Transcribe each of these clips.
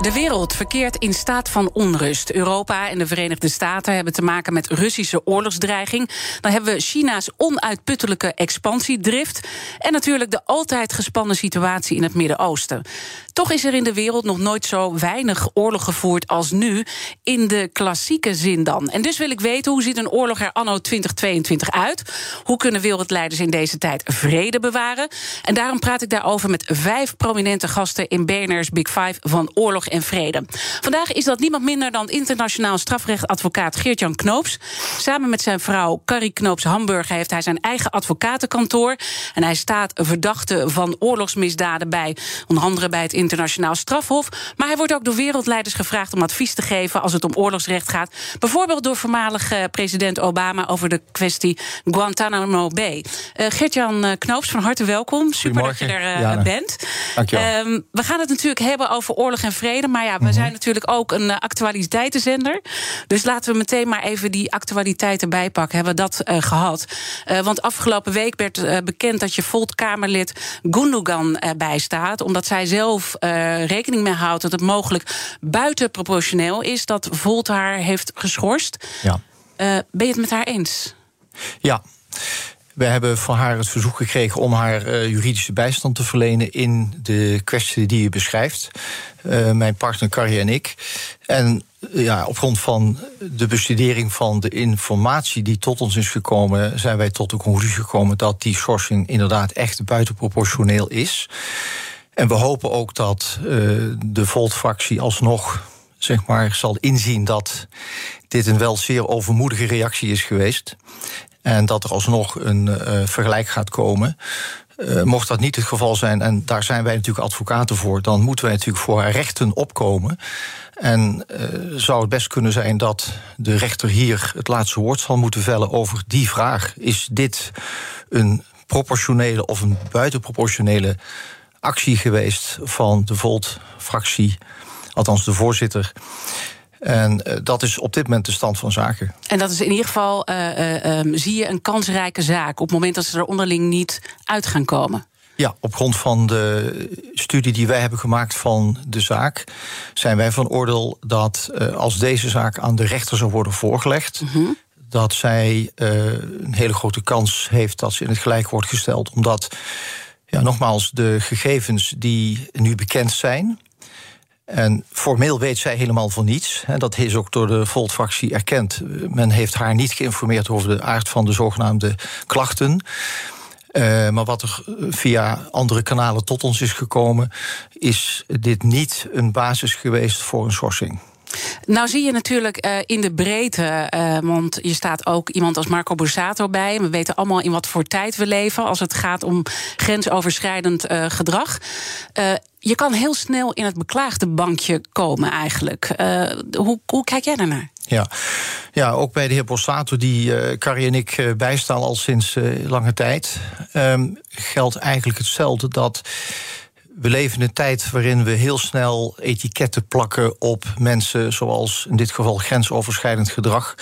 De wereld verkeert in staat van onrust. Europa en de Verenigde Staten hebben te maken met Russische oorlogsdreiging. Dan hebben we China's onuitputtelijke expansiedrift. En natuurlijk de altijd gespannen situatie in het Midden-Oosten. Toch is er in de wereld nog nooit zo weinig oorlog gevoerd als nu. In de klassieke zin dan. En dus wil ik weten hoe ziet een oorlog er anno 2022 uit? Hoe kunnen wereldleiders in deze tijd vrede bewaren? En daarom praat ik daarover met vijf prominente gasten in BNR's Big Five van oorlog en vrede. Vandaag is dat niemand minder dan internationaal strafrechtadvocaat Geert-Jan Knoops. Samen met zijn vrouw Carrie Knoops Hamburger heeft hij zijn eigen advocatenkantoor. En hij staat verdachte van oorlogsmisdaden bij, onder andere bij het internationaal strafhof. Maar hij wordt ook door wereldleiders gevraagd om advies te geven als het om oorlogsrecht gaat. Bijvoorbeeld door voormalige president Obama over de kwestie Guantanamo Bay. Uh, Geert-Jan eh, Knoops, van harte welkom. Super dat je er uh, bent. Dank je wel. Um, we gaan het natuurlijk hebben over oorlog en vrede. Maar ja, we Mhm. zijn natuurlijk ook een uh, actualiteitenzender. Dus laten we meteen maar even die actualiteiten bijpakken. Hebben we dat uh, gehad? Uh, want afgelopen week werd uh, bekend dat je Volt-Kamerlid Gundogan erbij staat. Omdat zij zelf rekening mee houdt dat het mogelijk buitenproportioneel is dat Volt haar heeft geschorst. Ja. Ben je het met haar eens? Ja. We hebben van haar het verzoek gekregen om haar uh, juridische bijstand te verlenen in de kwestie die je beschrijft. Uh, mijn partner Carrie en ik. En uh, ja, op grond van de bestudering van de informatie die tot ons is gekomen, zijn wij tot de conclusie gekomen dat die schorsing inderdaad echt buitenproportioneel is. En we hopen ook dat de Volt-fractie alsnog zeg maar, zal inzien dat dit een wel zeer overmoedige reactie is geweest. En dat er alsnog een uh, vergelijk gaat komen. Uh, mocht dat niet het geval zijn, en daar zijn wij natuurlijk advocaten voor, dan moeten wij natuurlijk voor haar rechten opkomen. En uh, zou het best kunnen zijn dat de rechter hier het laatste woord zal moeten vellen over die vraag. Is dit een proportionele of een buitenproportionele actie geweest van de Volt-fractie, althans de voorzitter? En uh, dat is op dit moment de stand van zaken. En dat is in ieder geval, uh, uh, um, zie je een kansrijke zaak... op het moment dat ze er onderling niet uit gaan komen. Ja, op grond van de studie die wij hebben gemaakt van de zaak... zijn wij van oordeel dat als deze zaak aan de rechter zou worden voorgelegd... Mhm. Mm -hmm. dat zij een hele grote kans heeft dat ze in het gelijk wordt gesteld. Omdat, ja, nogmaals, de gegevens die nu bekend zijn... En formeel weet zij helemaal van niets. Dat is ook door de Volt-fractie erkend. Men heeft haar niet geïnformeerd over de aard van de zogenaamde klachten. Uh, maar wat er via andere kanalen tot ons is gekomen, is dit niet een basis geweest voor een schorsing. Nou zie je natuurlijk uh, in de breedte, uh, want je staat ook iemand als Marco Borsato bij. We weten allemaal in wat voor tijd we leven als het gaat om grensoverschrijdend uh, gedrag. je kan heel snel in het beklaagde bankje komen eigenlijk. hoe, hoe kijk jij daarnaar? Ja. ja, ook bij de heer Borsato, die uh, Carrie en ik bijstaan al sinds lange tijd, um, geldt eigenlijk hetzelfde dat we leven in een tijd waarin we heel snel etiketten plakken op mensen, zoals in dit geval grensoverschrijdend gedrag.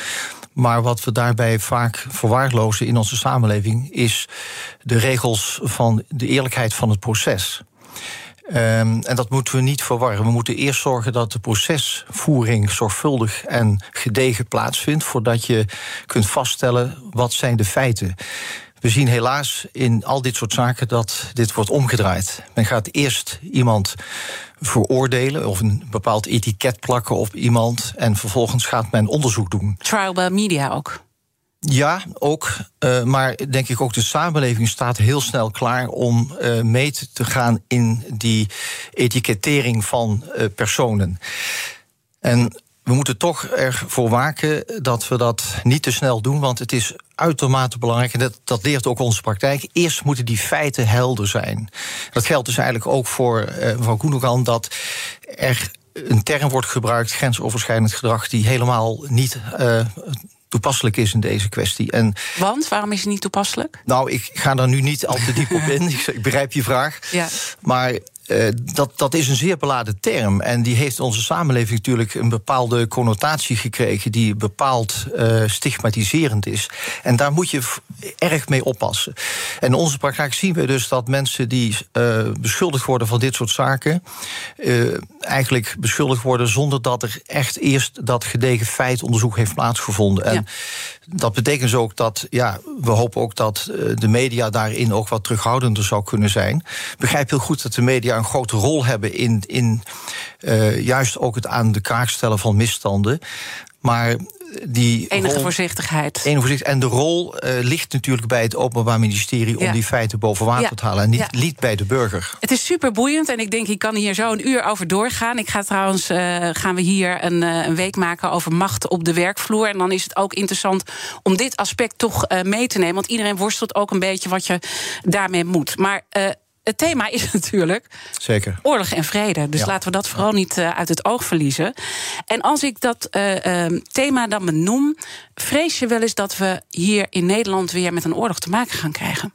Maar wat we daarbij vaak verwaarlozen in onze samenleving is de regels van de eerlijkheid van het proces. Um, en dat moeten we niet verwarren. We moeten eerst zorgen dat de procesvoering zorgvuldig en gedegen plaatsvindt, voordat je kunt vaststellen wat zijn de feiten. We zien helaas in al dit soort zaken dat dit wordt omgedraaid. Men gaat eerst iemand veroordelen of een bepaald etiket plakken op iemand en vervolgens gaat men onderzoek doen. Trial by media ook. Ja, ook. Uh, maar denk ik ook de samenleving staat heel snel klaar om uh, mee te gaan in die etikettering van uh, personen. En we moeten toch ervoor waken dat we dat niet te snel doen, want het is uitermate belangrijk, en dat, dat leert ook onze praktijk. Eerst moeten die feiten helder zijn. Dat geldt dus eigenlijk ook voor uh, mevrouw Koendogan, dat er een term wordt gebruikt, grensoverschrijdend gedrag, die helemaal niet uh, toepasselijk is in deze kwestie. En, Want waarom is het niet toepasselijk? Nou, ik ga daar nu niet al te diep op in. ik, ik begrijp je vraag. Ja. Maar uh, dat, dat is een zeer beladen term. En die heeft onze samenleving natuurlijk een bepaalde connotatie gekregen. die bepaald uh, stigmatiserend is. En daar moet je erg mee oppassen. En in onze praktijk zien we dus dat mensen die uh, beschuldigd worden van dit soort zaken. eigenlijk beschuldigd worden zonder dat er echt eerst dat gedegen feitonderzoek heeft plaatsgevonden. En. Dat betekent dus ook dat, ja, we hopen ook dat de media daarin ook wat terughoudender zou kunnen zijn. Ik begrijp heel goed dat de media een grote rol hebben in, in uh, juist ook het aan de kaak stellen van misstanden. Maar die enige rol, voorzichtigheid. Enige. En de rol uh, ligt natuurlijk bij het Openbaar Ministerie om die feiten boven water ja. te halen. En niet, ja. niet bij de burger. Het is super boeiend en ik denk, ik kan hier zo een uur over doorgaan. Ik ga trouwens, uh, gaan we hier een, uh, een, week maken over macht op de werkvloer. En dan is het ook interessant om dit aspect toch mee te nemen. Want iedereen worstelt ook een beetje wat je daarmee moet. Maar het thema is natuurlijk Zeker. oorlog en vrede. Dus laten we dat vooral niet uh, uit het oog verliezen. En als ik dat uh, uh, thema dan benoem, vrees je wel eens dat we hier in Nederland weer met een oorlog te maken gaan krijgen?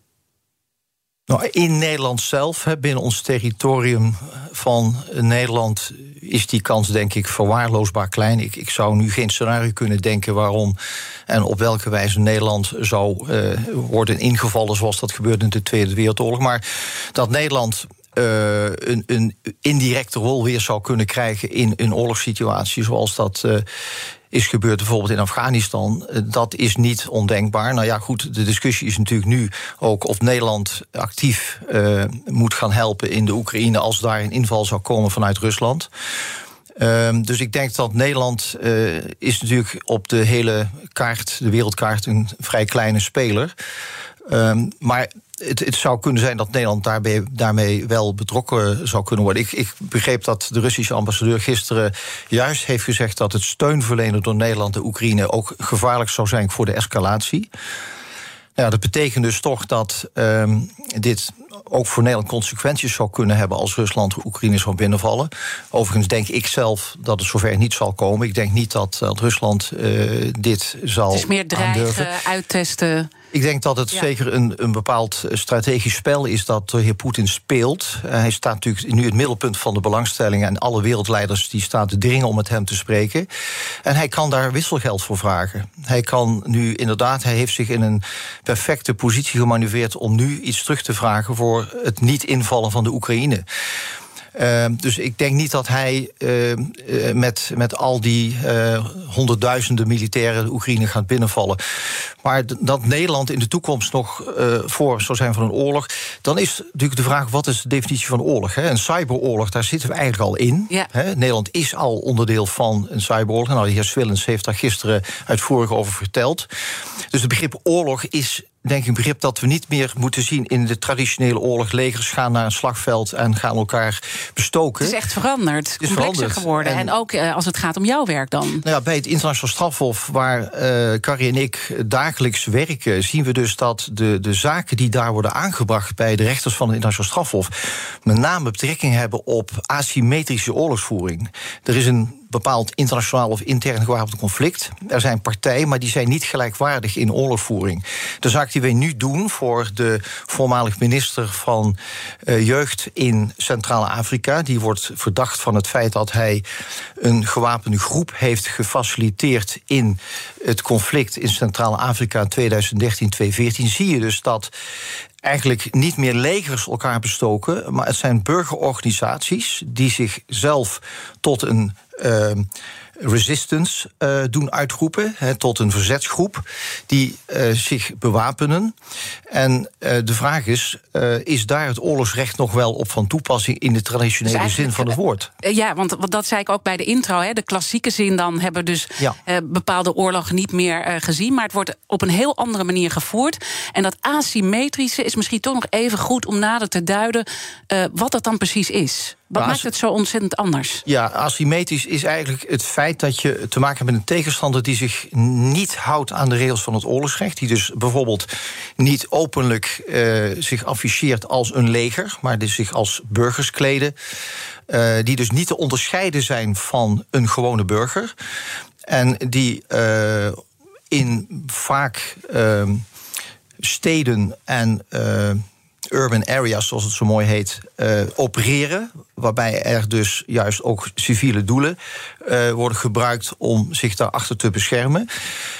Nou, in Nederland zelf, binnen ons territorium van Nederland, is die kans denk ik verwaarloosbaar klein. Ik, ik zou nu geen scenario kunnen denken waarom en op welke wijze Nederland zou uh, worden ingevallen zoals dat gebeurde in de Tweede Wereldoorlog. Maar dat Nederland uh, een, een, indirecte rol weer zou kunnen krijgen in een oorlogssituatie, zoals dat uh, is gebeurd bijvoorbeeld in Afghanistan. Dat is niet ondenkbaar. Nou ja, goed, de discussie is natuurlijk nu ook of Nederland actief uh, moet gaan helpen in de Oekraïne als daar een inval zou komen vanuit Rusland. Um, dus ik denk dat Nederland uh, is natuurlijk op de hele kaart, de wereldkaart, een vrij kleine speler. Um, maar het, het, zou kunnen zijn dat Nederland daarbij, daarmee wel betrokken zou kunnen worden. Ik, ik, begreep dat de Russische ambassadeur gisteren juist heeft gezegd dat het steunverlenen door Nederland en Oekraïne ook gevaarlijk zou zijn voor de escalatie. Ja, dat betekent dus toch dat um, dit ook voor Nederland consequenties zou kunnen hebben als Rusland Oekraïne zou binnenvallen. Overigens denk ik zelf dat het zover niet zal komen. Ik denk niet dat, dat Rusland uh, dit zal. Het is meer dreigen, aandurven. uittesten. Ik denk dat het ja. zeker een, een bepaald strategisch spel is dat de heer Poetin speelt. Uh, hij staat natuurlijk nu het middelpunt van de belangstellingen en alle wereldleiders die staan te dringen om met hem te spreken. En hij kan daar wisselgeld voor vragen. Hij kan nu inderdaad, hij heeft zich in een perfecte positie gemanoeuvreerd om nu iets terug te vragen voor het niet invallen van de Oekraïne. Uh, dus ik denk niet dat hij uh, met, met al die uh, honderdduizenden militairen de Oekraïne gaat binnenvallen. Maar dat Nederland in de toekomst nog voor zou zijn van een oorlog, dan is natuurlijk de vraag: wat is de definitie van oorlog? Hè? Een cyberoorlog, daar zitten we eigenlijk al in. Ja. Hè? Nederland is al onderdeel van een cyberoorlog. Nou, de heer Swillens heeft daar gisteren uitvoerig over verteld. Dus het begrip oorlog is denk ik een begrip dat we niet meer moeten zien in de traditionele oorlog. Legers gaan naar een slagveld en gaan elkaar bestoken. Het is echt veranderd. Het is complexer veranderd. geworden. En, en ook uh, als het gaat om jouw werk dan. Nou ja, bij het internationaal strafhof, waar uh, Carrie en ik dagelijks werken, zien we dus dat de, de zaken die daar worden aangebracht bij de rechters van het internationaal strafhof met name betrekking hebben op asymmetrische oorlogsvoering. Er is een bepaald internationaal of intern gewapend conflict. Er zijn partijen, maar die zijn niet gelijkwaardig in oorlogvoering. De zaak die wij nu doen voor de voormalig minister van uh, Jeugd in Centraal-Afrika, die wordt verdacht van het feit dat hij een gewapende groep heeft gefaciliteerd in het conflict in Centraal-Afrika in 2013-2014, zie je dus dat eigenlijk niet meer legers elkaar bestoken, maar het zijn burgerorganisaties die zichzelf tot een uh, resistance uh, doen uitroepen, he, tot een verzetsgroep die uh, zich bewapenen. En uh, de vraag is: is daar het oorlogsrecht nog wel op van toepassing in de traditionele dus zin van het woord? Ja, want, want dat zei ik ook bij de intro. Hè, de klassieke zin dan hebben dus ja. bepaalde oorlogen niet meer gezien, maar het wordt op een heel andere manier gevoerd. En dat asymmetrische is misschien toch nog even goed om nader te duiden wat dat dan precies is. Wat maakt het zo ontzettend anders? Ja, asymmetrisch is eigenlijk het feit dat je te maken hebt met een tegenstander die zich niet houdt aan de regels van het oorlogsrecht. Die dus bijvoorbeeld niet openlijk uh, zich afficheert als een leger, maar die zich als burgers kleden. Uh, die dus niet te onderscheiden zijn van een gewone burger. En die uh, in vaak steden en urban areas, zoals het zo mooi heet, uh, opereren. Waarbij er dus juist ook civiele doelen uh, worden gebruikt om zich daarachter te beschermen.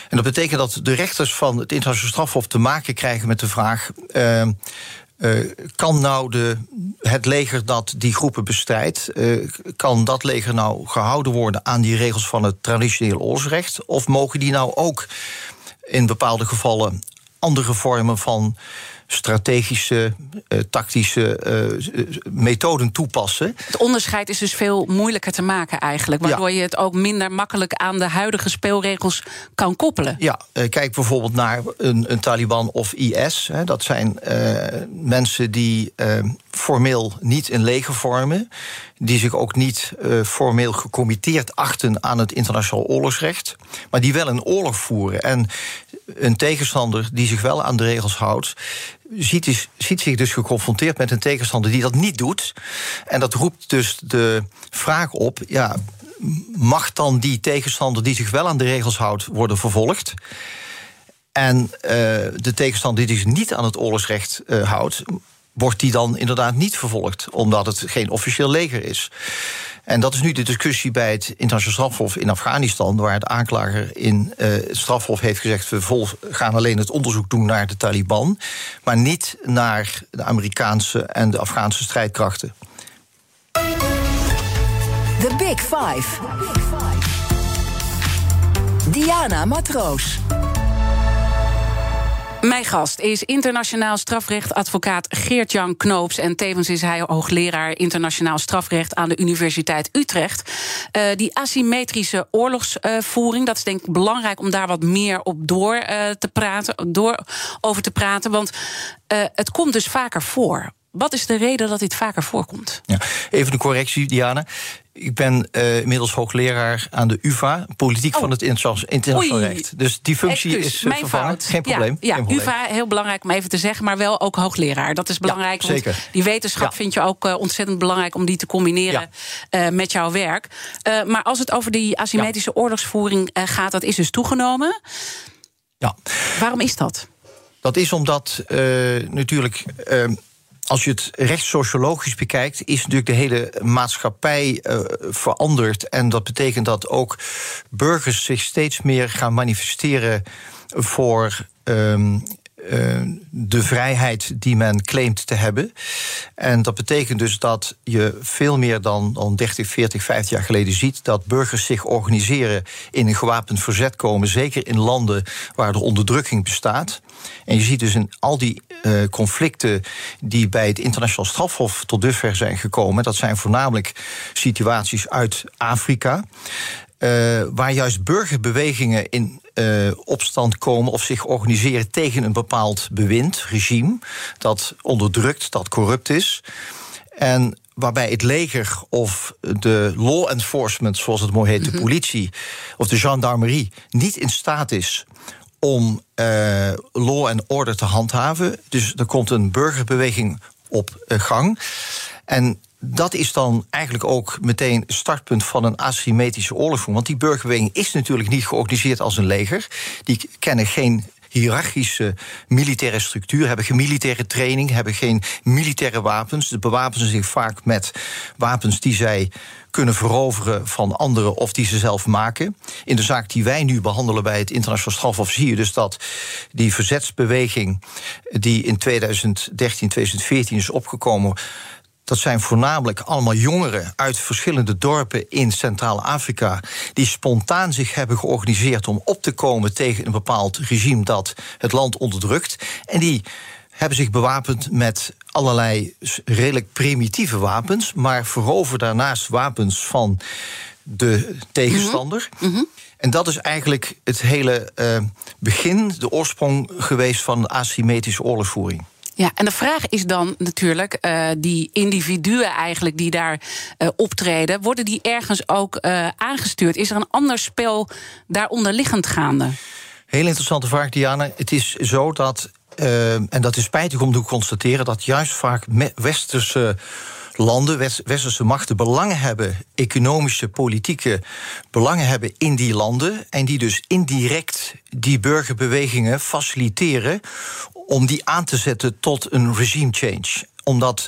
En dat betekent dat de rechters van het internationaal strafhof te maken krijgen met de vraag. Uh, kan nou de, het leger dat die groepen bestrijdt, kan dat leger nou gehouden worden aan die regels van het traditioneel oorlogsrecht? Of mogen die nou ook in bepaalde gevallen andere vormen van strategische, uh, tactische uh, methoden toepassen. Het onderscheid is dus veel moeilijker te maken eigenlijk, waardoor ja. je het ook minder makkelijk aan de huidige speelregels kan koppelen. Ja, uh, kijk bijvoorbeeld naar een, een, Taliban of IS. Hè, dat zijn mensen die formeel niet een leger vormen, die zich ook niet formeel gecommitteerd achten aan het internationaal oorlogsrecht, maar die wel een oorlog voeren. En een tegenstander die zich wel aan de regels houdt, ziet, is, ziet zich dus geconfronteerd met een tegenstander die dat niet doet. En dat roept dus de vraag op: ja, mag dan die tegenstander die zich wel aan de regels houdt, worden vervolgd? En uh, de tegenstander die zich niet aan het oorlogsrecht uh, houdt, wordt die dan inderdaad niet vervolgd, omdat het geen officieel leger is. En dat is nu de discussie bij het internationaal strafhof in Afghanistan, waar de aanklager in uh, het strafhof heeft gezegd: we gaan alleen het onderzoek doen naar de Taliban, maar niet naar de Amerikaanse en de Afghaanse strijdkrachten. The Big Five. Diana Matroos. Mijn gast is internationaal strafrechtadvocaat Geert-Jan Knoops. En tevens is hij hoogleraar internationaal strafrecht aan de Universiteit Utrecht. Uh, die asymmetrische oorlogsvoering, dat is denk ik belangrijk om daar wat meer op door uh, te praten, door over te praten. Want uh, het komt dus vaker voor. Wat is de reden dat dit vaker voorkomt? Ja, even een correctie, Diana. Ik ben uh, inmiddels hoogleraar aan de UvA, politiek oh. van het internationaal recht. Dus die functie Excuse, is uh, vervangen. Fout. Geen probleem. Ja, ja Geen UvA, heel belangrijk om even te zeggen, maar wel ook hoogleraar. Dat is belangrijk. Ja, zeker. die wetenschap ja. vind je ook uh, ontzettend belangrijk om die te combineren met jouw werk. maar als het over die asymmetrische oorlogsvoering gaat, dat is dus toegenomen. Ja. Waarom is dat? Dat is omdat natuurlijk als je het rechtssociologisch bekijkt, is natuurlijk de hele maatschappij uh, veranderd. En dat betekent dat ook burgers zich steeds meer gaan manifesteren voor. Um, uh, de vrijheid die men claimt te hebben. En dat betekent dus dat je veel meer dan, dan 30, 40, 50 jaar geleden ziet dat burgers zich organiseren in een gewapend verzet komen, zeker in landen waar de onderdrukking bestaat. En je ziet dus in al die uh, conflicten die bij het internationaal strafhof tot dusver zijn gekomen, dat zijn voornamelijk situaties uit Afrika. Uh, waar juist burgerbewegingen in uh, opstand komen of zich organiseren tegen een bepaald bewind, regime, dat onderdrukt, dat corrupt is. En waarbij het leger of de law enforcement, zoals het mooi heet, de mhm. politie of de gendarmerie, niet in staat is om uh, law en order te handhaven. Dus er komt een burgerbeweging op gang. En dat is dan eigenlijk ook meteen startpunt van een asymmetrische oorlogsvoering. Want die burgerbeweging is natuurlijk niet georganiseerd als een leger. Die kennen geen hiërarchische militaire structuur, hebben geen militaire training, hebben geen militaire wapens. Ze bewapenen zich vaak met wapens die zij kunnen veroveren van anderen of die ze zelf maken. In de zaak die wij nu behandelen bij het internationaal strafhof zie je dus dat die verzetsbeweging die in 2013, 2014 is opgekomen dat zijn voornamelijk allemaal jongeren uit verschillende dorpen in Centraal-Afrika. die spontaan zich hebben georganiseerd om op te komen tegen een bepaald regime dat het land onderdrukt. En die hebben zich bewapend met allerlei redelijk primitieve wapens, maar veroveren daarnaast wapens van de tegenstander. Mm -hmm. En dat is eigenlijk het hele uh, begin, de oorsprong geweest van asymmetrische oorlogsvoering. Ja, en de vraag is dan natuurlijk, uh, die individuen eigenlijk die daar uh, optreden, worden die ergens ook uh, aangestuurd? Is er een ander spel daaronder liggend gaande? Heel interessante vraag, Diana. Het is zo dat, en dat is spijtig om te constateren, dat juist vaak westerse landen, westerse machten, belangen hebben, economische, politieke belangen hebben in die landen. En die dus indirect die burgerbewegingen faciliteren om die aan te zetten tot een regime change. Omdat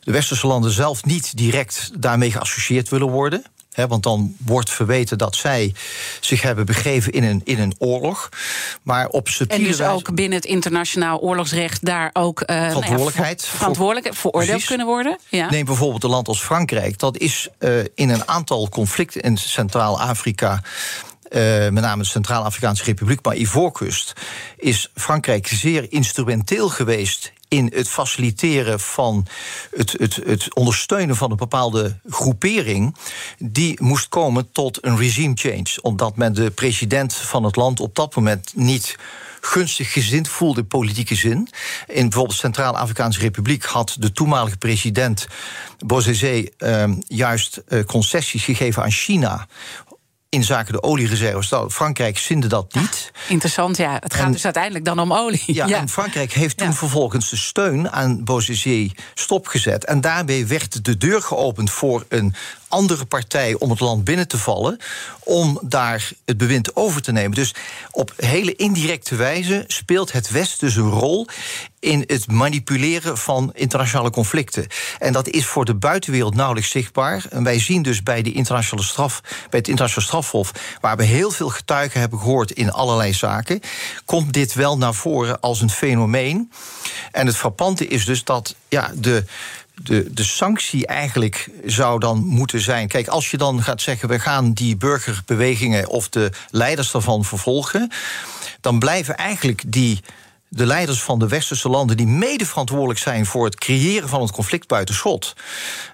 de westerse landen zelf niet direct daarmee geassocieerd willen worden. Want dan wordt verweten dat zij zich hebben begeven in een, in een oorlog. Maar op En dus ook binnen het internationaal oorlogsrecht daar ook uh, verantwoordelijkheid, nou ja, verantwoordelijk veroordeeld kunnen worden. Ja. Neem bijvoorbeeld een land als Frankrijk. Dat is uh, in een aantal conflicten in Centraal-Afrika uh, met name de Centraal-Afrikaanse Republiek, maar Ivoorkust, is Frankrijk zeer instrumenteel geweest in het faciliteren van het, het, het ondersteunen van een bepaalde groepering, die moest komen tot een regime change. Omdat men de president van het land op dat moment niet gunstig gezind voelde in politieke zin. In bijvoorbeeld Centraal-Afrikaanse Republiek had de toenmalige president Bozizé uh, juist uh, concessies gegeven aan China in zaken de oliereserves. Nou, Frankrijk zinde dat niet. interessant, ja. Het gaat dus uiteindelijk dan om olie. Ja, en Frankrijk heeft toen vervolgens de steun aan Bozizé stopgezet. En daarbij werd de deur geopend voor een andere partij om het land binnen te vallen. om daar het bewind over te nemen. Dus op hele indirecte wijze speelt het Westen dus een rol. in het manipuleren van internationale conflicten. En dat is voor de buitenwereld nauwelijks zichtbaar. En wij zien dus bij, de internationale straf, bij het internationaal strafhof. waar we heel veel getuigen hebben gehoord in allerlei zaken. komt dit wel naar voren als een fenomeen. En het frappante is dus dat ja, de de, de sanctie eigenlijk zou dan moeten zijn. Kijk, als je dan gaat zeggen: we gaan die burgerbewegingen of de leiders daarvan vervolgen, dan blijven eigenlijk die. De leiders van de westerse landen die mede verantwoordelijk zijn voor het creëren van het conflict buiten schot.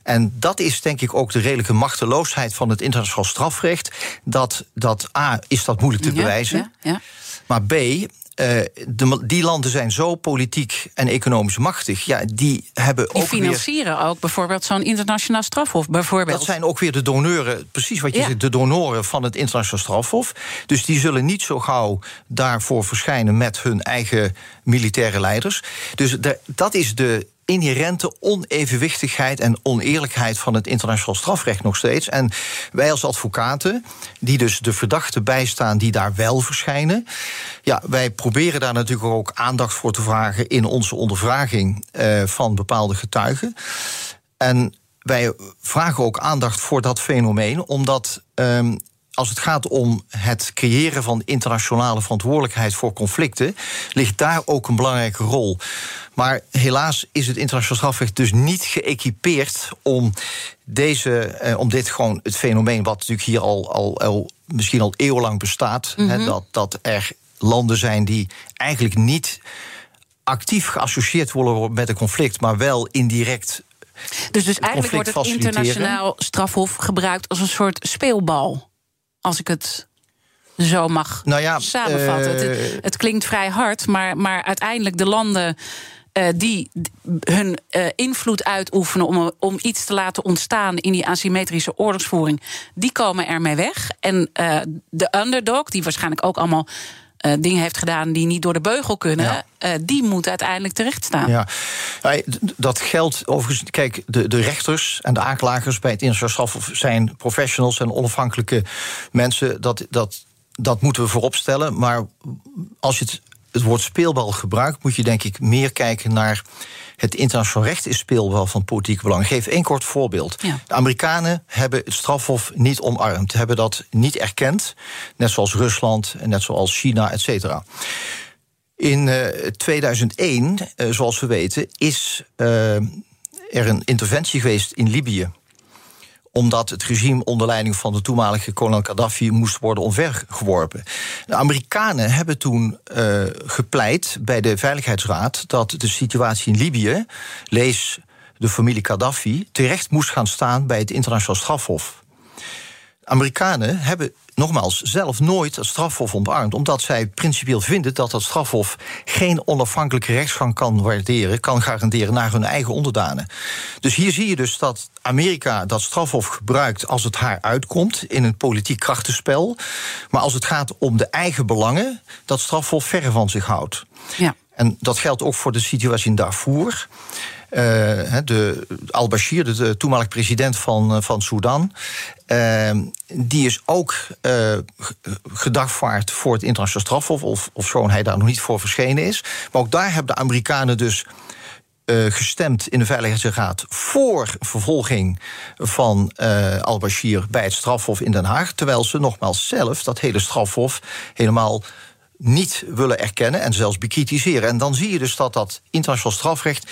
En dat is denk ik ook de redelijke machteloosheid van het internationaal strafrecht. Dat, dat A, is dat moeilijk te bewijzen. Ja, ja. Maar B, de, die landen zijn zo politiek en economisch machtig. Ja, die hebben die ook. financieren ook bijvoorbeeld zo'n internationaal strafhof. Bijvoorbeeld. Dat zijn ook weer de doneuren, precies wat je zegt, de donoren van het internationaal strafhof. Dus die zullen niet zo gauw daarvoor verschijnen met hun eigen militaire leiders. Dus de, dat is de inherente onevenwichtigheid en oneerlijkheid van het internationaal strafrecht nog steeds. En wij als advocaten, die dus de verdachten bijstaan die daar wel verschijnen, ja, wij proberen daar natuurlijk ook aandacht voor te vragen in onze ondervraging eh, van bepaalde getuigen. En wij vragen ook aandacht voor dat fenomeen, omdat ehm, als het gaat om het creëren van internationale verantwoordelijkheid voor conflicten, ligt daar ook een belangrijke rol. Maar helaas is het internationaal strafrecht dus niet geëquipeerd om, deze, eh, om dit gewoon het fenomeen, wat natuurlijk hier al, al, al misschien al eeuwenlang bestaat, mhm. dat, dat er landen zijn die eigenlijk niet actief geassocieerd worden met een conflict, maar wel indirect. Dus, dus eigenlijk wordt het internationaal strafhof gebruikt als een soort speelbal als ik het zo mag nou ja, samenvatten. het, eh, het, klinkt vrij hard, maar, maar uiteindelijk de landen. Uh, die hun uh, invloed uitoefenen om, om iets te laten ontstaan in die asymmetrische oorlogsvoering, die komen ermee weg. En de underdog, die waarschijnlijk ook allemaal uh, dingen heeft gedaan die niet door de beugel kunnen, ja. uh, die moet uiteindelijk terecht staan. Ja, dat geldt overigens. Kijk, de, de rechters en de aanklagers bij het internationaal strafhof zijn professionals en onafhankelijke mensen. Dat, dat, dat moeten we voorop stellen. Maar als je het, het woord speelbal gebruikt, moet je denk ik meer kijken naar het internationaal recht is speelbal van politiek belang. Ik geef één kort voorbeeld. De Amerikanen hebben het strafhof niet omarmd, hebben dat niet erkend. Net zoals Rusland en net zoals China, et cetera. In uh, 2001, uh, zoals we weten, is uh, er een interventie geweest in Libië omdat het regime onder leiding van de toenmalige kolonel Gaddafi moest worden omvergeworpen. De Amerikanen hebben toen uh, gepleit bij de Veiligheidsraad dat de situatie in Libië, lees de familie Gaddafi, terecht moest gaan staan bij het internationaal strafhof. Amerikanen hebben nogmaals zelf nooit het strafhof omarmd, omdat zij principieel vinden dat dat strafhof geen onafhankelijke rechtsgang kan waarderen, kan garanderen naar hun eigen onderdanen. Dus hier zie je dus dat Amerika dat strafhof gebruikt als het haar uitkomt in een politiek krachtenspel, maar als het gaat om de eigen belangen, dat strafhof verre van zich houdt. Ja. En dat geldt ook voor de situatie in Darfur. Uh, de al-Bashir, de, toenmalig president van, uh, van Sudan, uh, die is ook gedagvaard voor het internationaal strafhof, of, of hij daar nog niet voor verschenen is. Maar ook daar hebben de Amerikanen dus gestemd in de Veiligheidsraad voor vervolging van al-Bashir bij het strafhof in Den Haag. Terwijl ze nogmaals zelf dat hele strafhof helemaal niet willen erkennen en zelfs bekritiseren. En dan zie je dus dat dat internationaal strafrecht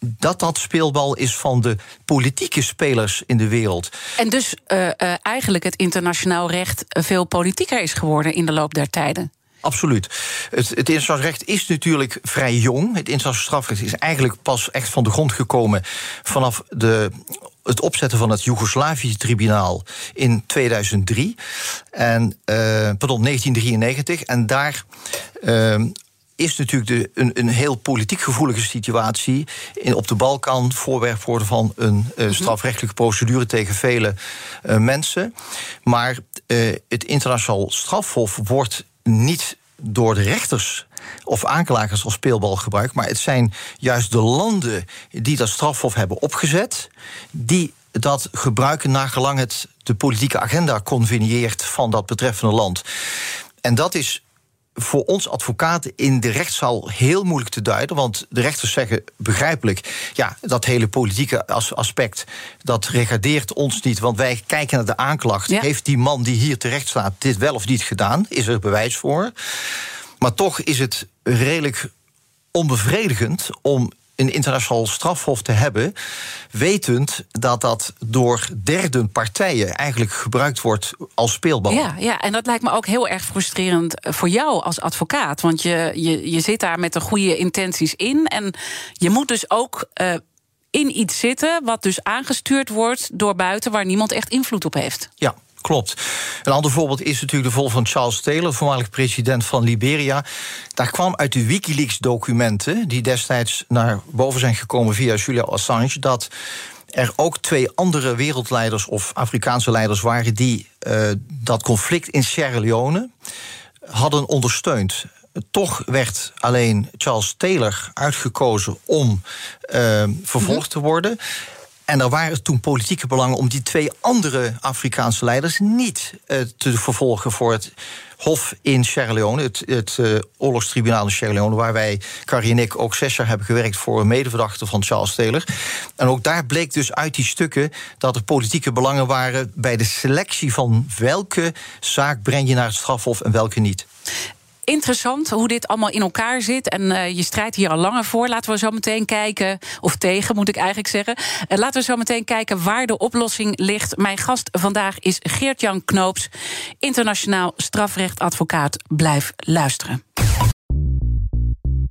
dat dat speelbal is van de politieke spelers in de wereld. En dus uh, uh, eigenlijk het internationaal recht veel politieker is geworden in de loop der tijden. Absoluut. Het, het internationaal recht is natuurlijk vrij jong. Het internationaal strafrecht is eigenlijk pas echt van de grond gekomen vanaf de het opzetten van het Joegoslavië-tribunaal in 2003. En, uh, pardon, 1993. En daar uh, is natuurlijk de, een, een heel politiek gevoelige situatie in, op de Balkan voorwerp worden van een uh, strafrechtelijke procedure tegen vele uh, mensen. Maar uh, het internationaal strafhof wordt niet door de rechters of aanklagers als speelbal gebruikt. Maar het zijn juist de landen die dat strafhof hebben opgezet, die dat gebruiken naar gelang het de politieke agenda convenieert van dat betreffende land. En dat is voor ons advocaten in de rechtszaal heel moeilijk te duiden. Want de rechters zeggen begrijpelijk: ja, dat hele politieke aspect. dat regardeert ons niet. Want wij kijken naar de aanklacht. Heeft die man die hier terecht staat dit wel of niet gedaan? Is er bewijs voor? Maar toch is het redelijk onbevredigend om een internationaal strafhof te hebben, wetend dat dat door derde partijen eigenlijk gebruikt wordt als speelbal. Ja, ja, en dat lijkt me ook heel erg frustrerend voor jou als advocaat. Want je, je, je zit daar met de goede intenties in. En je moet dus ook. Uh, in iets zitten wat dus aangestuurd wordt door buiten, waar niemand echt invloed op heeft. Ja, Klopt. Een ander voorbeeld is natuurlijk de vol van Charles Taylor, voormalig president van Liberia. Daar kwam uit de Wikileaks-documenten, die destijds naar boven zijn gekomen via Julia Assange, dat er ook twee andere wereldleiders of Afrikaanse leiders waren die uh, dat conflict in Sierra Leone hadden ondersteund. Toch werd alleen Charles Taylor uitgekozen om uh, vervolgd te worden. En er waren toen politieke belangen om die twee andere Afrikaanse leiders niet uh, te vervolgen voor het Hof in Sierra Leone, het, het uh, oorlogstribunaal in Sierra Leone, waar wij, Carrie en ik, ook zes jaar hebben gewerkt voor een medeverdachte van Charles Taylor. En ook daar bleek dus uit die stukken dat er politieke belangen waren bij de selectie van welke zaak breng je naar het strafhof en welke niet interessant hoe dit allemaal in elkaar zit. En uh, je strijdt hier al langer voor. Laten we zo meteen kijken, of tegen moet ik eigenlijk zeggen. Uh, laten we zo meteen kijken waar de oplossing ligt. Mijn gast vandaag is Geert-Jan Knoops, internationaal strafrechtadvocaat. Blijf luisteren.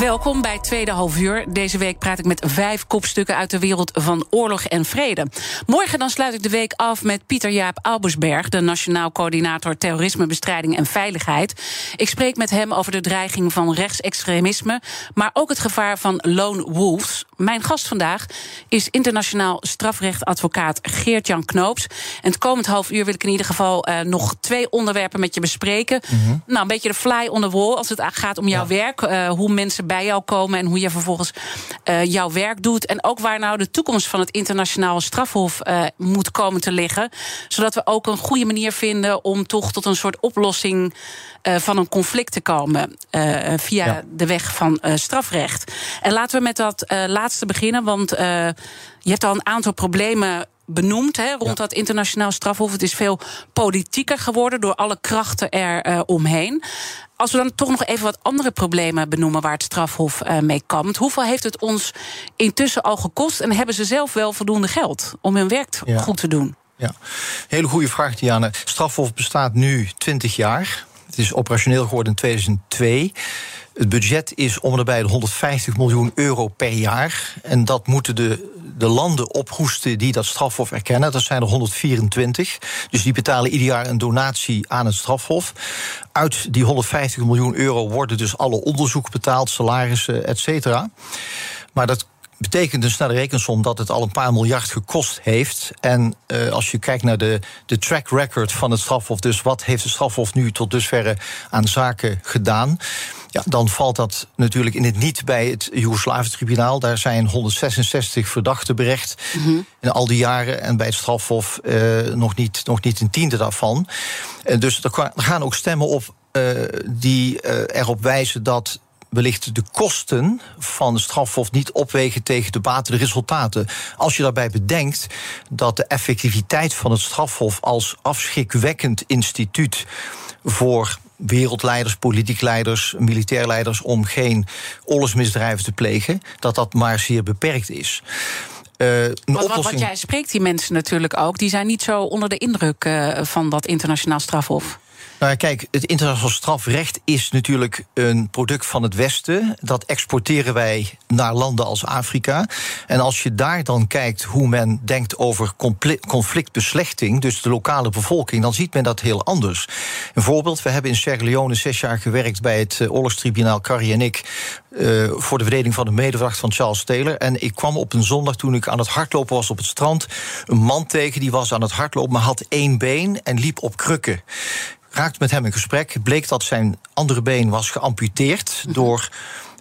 Welkom bij Tweede Half Uur. Deze week praat ik met vijf kopstukken uit de wereld van oorlog en vrede. Morgen dan sluit ik de week af met Pieter Jaap Albersberg... de Nationaal Coördinator Terrorismebestrijding en Veiligheid. Ik spreek met hem over de dreiging van rechtsextremisme... maar ook het gevaar van lone wolves. Mijn gast vandaag is internationaal strafrechtadvocaat Geert-Jan Knoops. En het komend half uur wil ik in ieder geval uh, nog twee onderwerpen met je bespreken. Mm -hmm. Nou, een beetje de fly on the wall als het gaat om jouw ja. werk. Uh, hoe mensen bij jou komen en hoe je vervolgens uh, jouw werk doet. En ook waar nou de toekomst van het internationaal strafhof uh, moet komen te liggen. Zodat we ook een goede manier vinden om toch tot een soort oplossing uh, van een conflict te komen. via ja. de weg van strafrecht. En laten we met dat laatste beginnen, want je hebt al een aantal problemen benoemd hè, rond dat internationaal strafhof. Het is veel politieker geworden door alle krachten er uh, omheen. Als we dan toch nog even wat andere problemen benoemen waar het strafhof uh, mee kampt. Hoeveel heeft het ons intussen al gekost? En hebben ze zelf wel voldoende geld om hun werk ja. goed te doen? Ja, hele goede vraag, Diana. Strafhof bestaat nu 20 jaar. Het is operationeel geworden in 2002. Het budget is om en bij de 150 miljoen euro per jaar. En dat moeten de, de landen ophoesten die dat strafhof erkennen. Dat zijn er 124. Dus die betalen ieder jaar een donatie aan het strafhof. Uit die 150 miljoen euro worden dus alle onderzoeken betaald, salarissen, et cetera. Maar dat betekent een snelle rekensom dat het al een paar miljard gekost heeft. En uh, als je kijkt naar de, de track record van het strafhof, dus wat heeft het strafhof nu tot dusverre aan zaken gedaan? Ja, dan valt dat natuurlijk in het niet bij het Joegoslavië-tribunaal. Daar zijn 166 verdachten berecht mm in al die jaren. En bij het strafhof uh, nog, niet, nog niet een tiende daarvan. Uh, dus er gaan ook stemmen op uh, die erop wijzen dat wellicht de kosten van de strafhof niet opwegen tegen de baten, de resultaten. Als je daarbij bedenkt dat de effectiviteit van het strafhof als afschrikwekkend instituut voor wereldleiders, politiek leiders, militair leiders om geen oorlogsmisdrijven te plegen, dat dat maar zeer beperkt is. Uh, wat, jij spreekt die mensen natuurlijk ook, die zijn niet zo onder de indruk uh, van dat internationaal strafhof. Nou, kijk, het internationaal strafrecht is natuurlijk een product van het Westen. Dat exporteren wij naar landen als Afrika. En als je daar dan kijkt hoe men denkt over conflictbeslechting, dus de lokale bevolking, dan ziet men dat heel anders. Een voorbeeld: we hebben in Sierra Leone zes jaar gewerkt bij het eh, oorlogstribunaal Carrie en ik. Uh, voor de verdediging van de medewacht van Charles Taylor. En ik kwam op een zondag toen ik aan het hardlopen was op het strand. een man tegen die was aan het hardlopen, maar had één been en liep op krukken raakte met hem in gesprek. Bleek dat zijn andere been was geamputeerd mhm. door